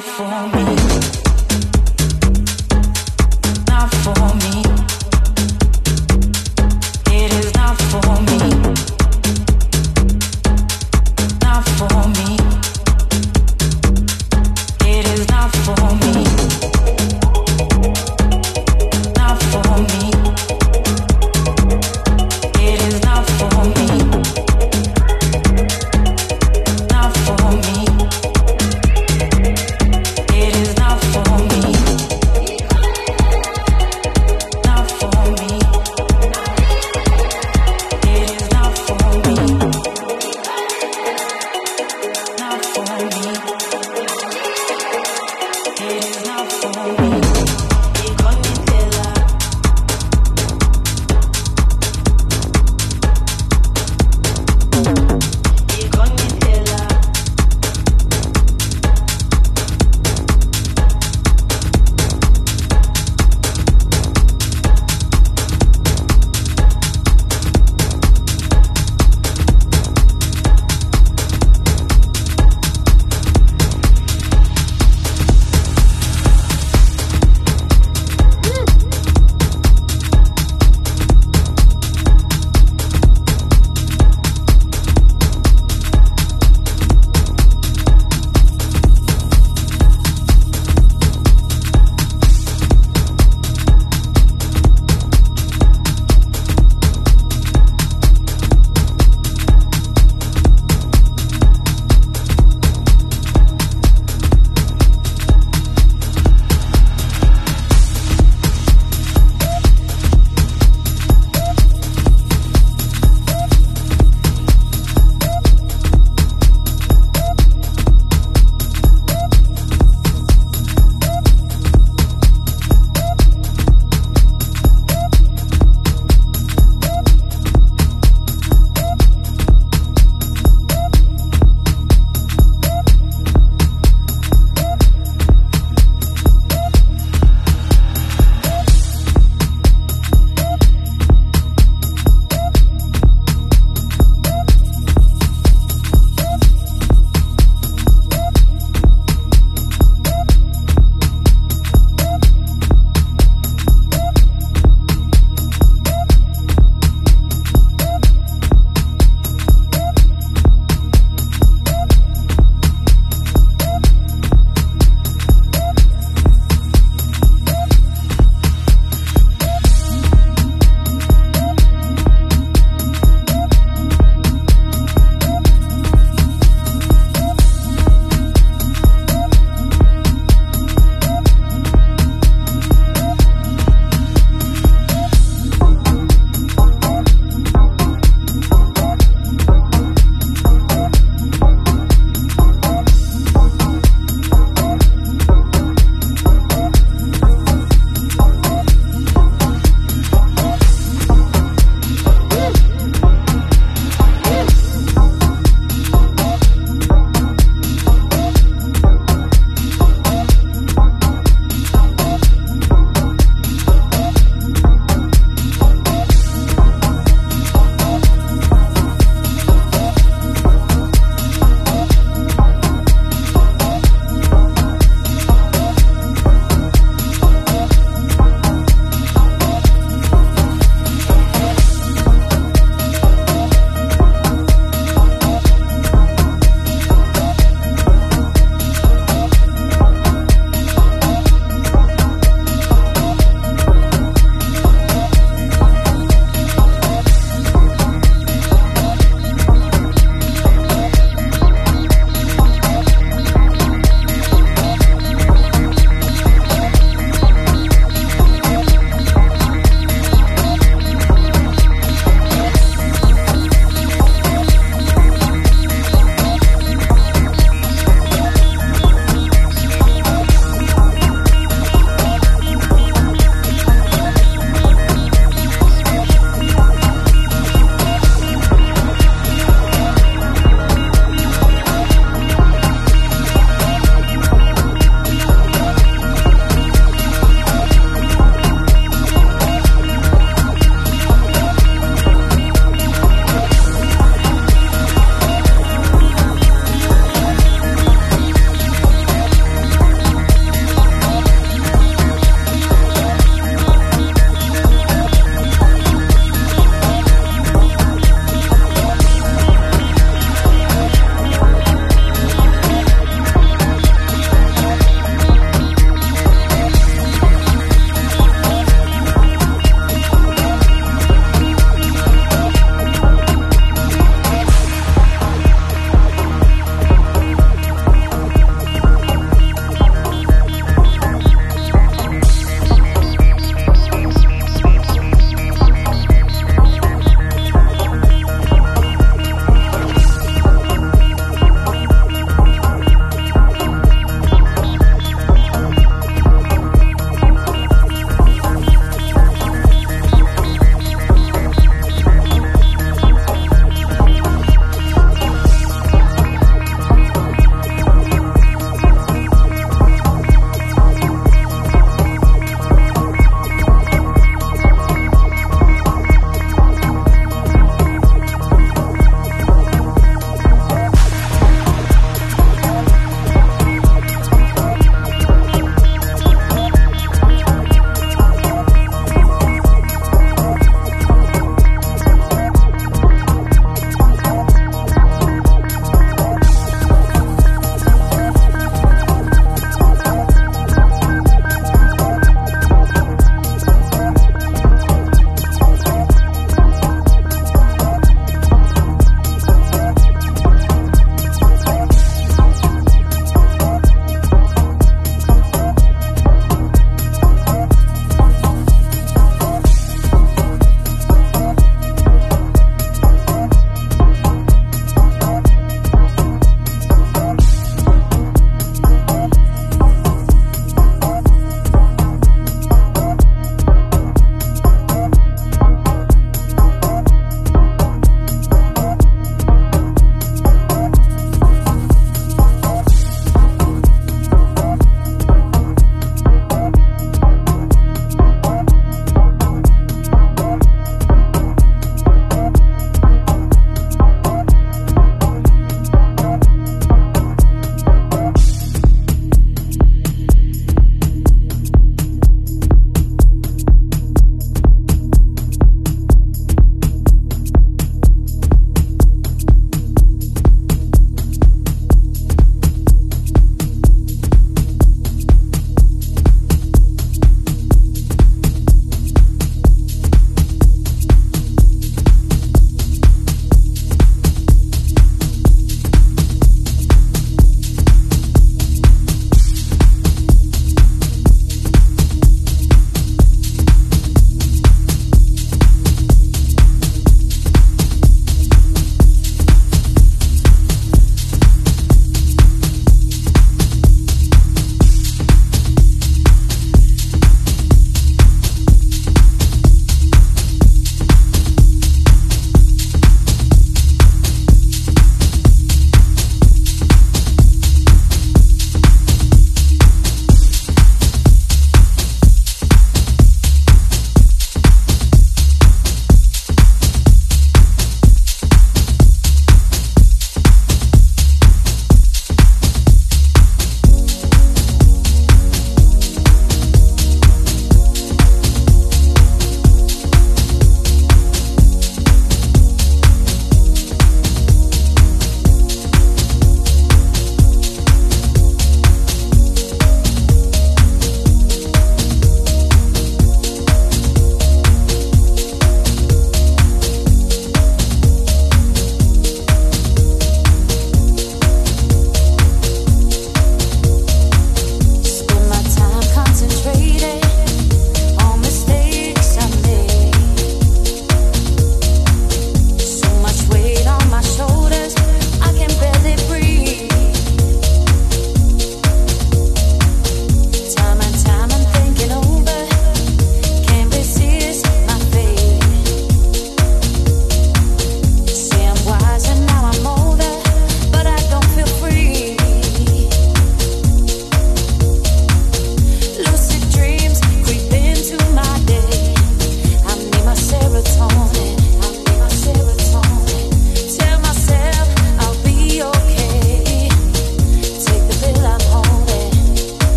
for me.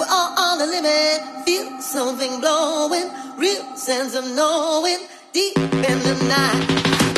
We're all on the limit. Feel something blowing. Real sense of knowing. Deep in the night.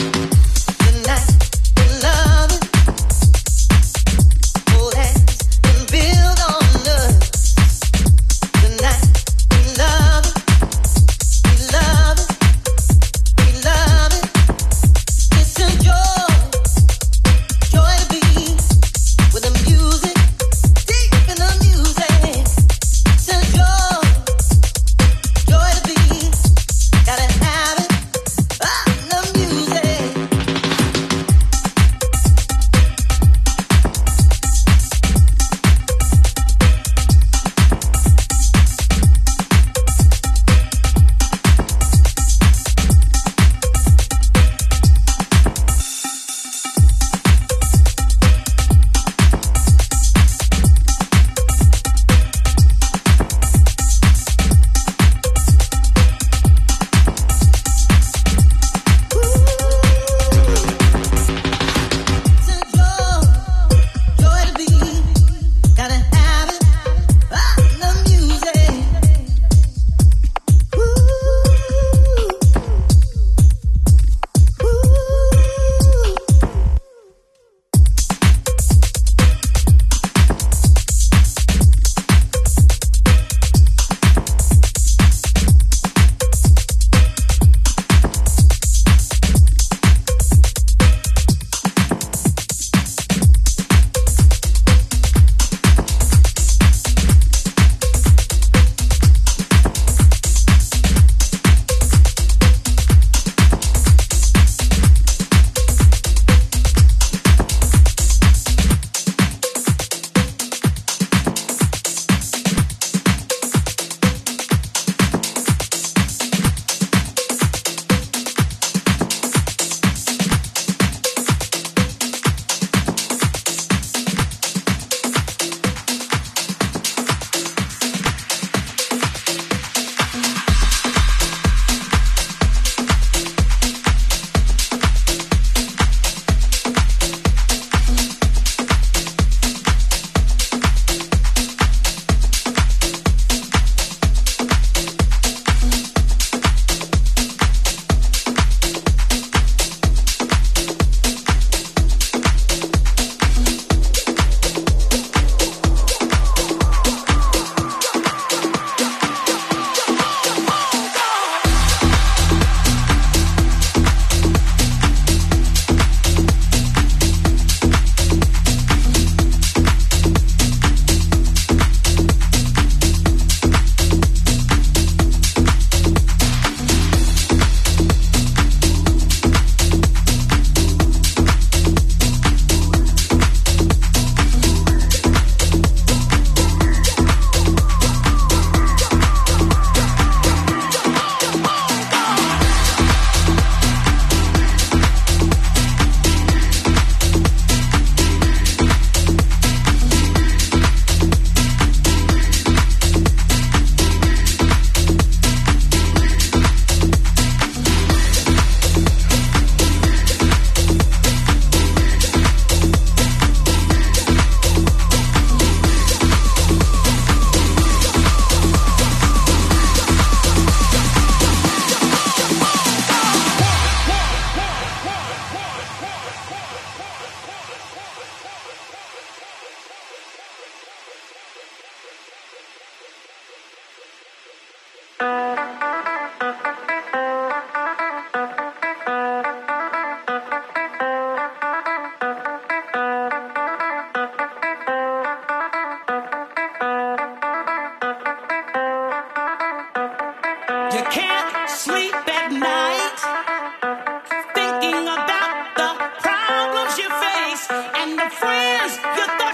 friends. You thought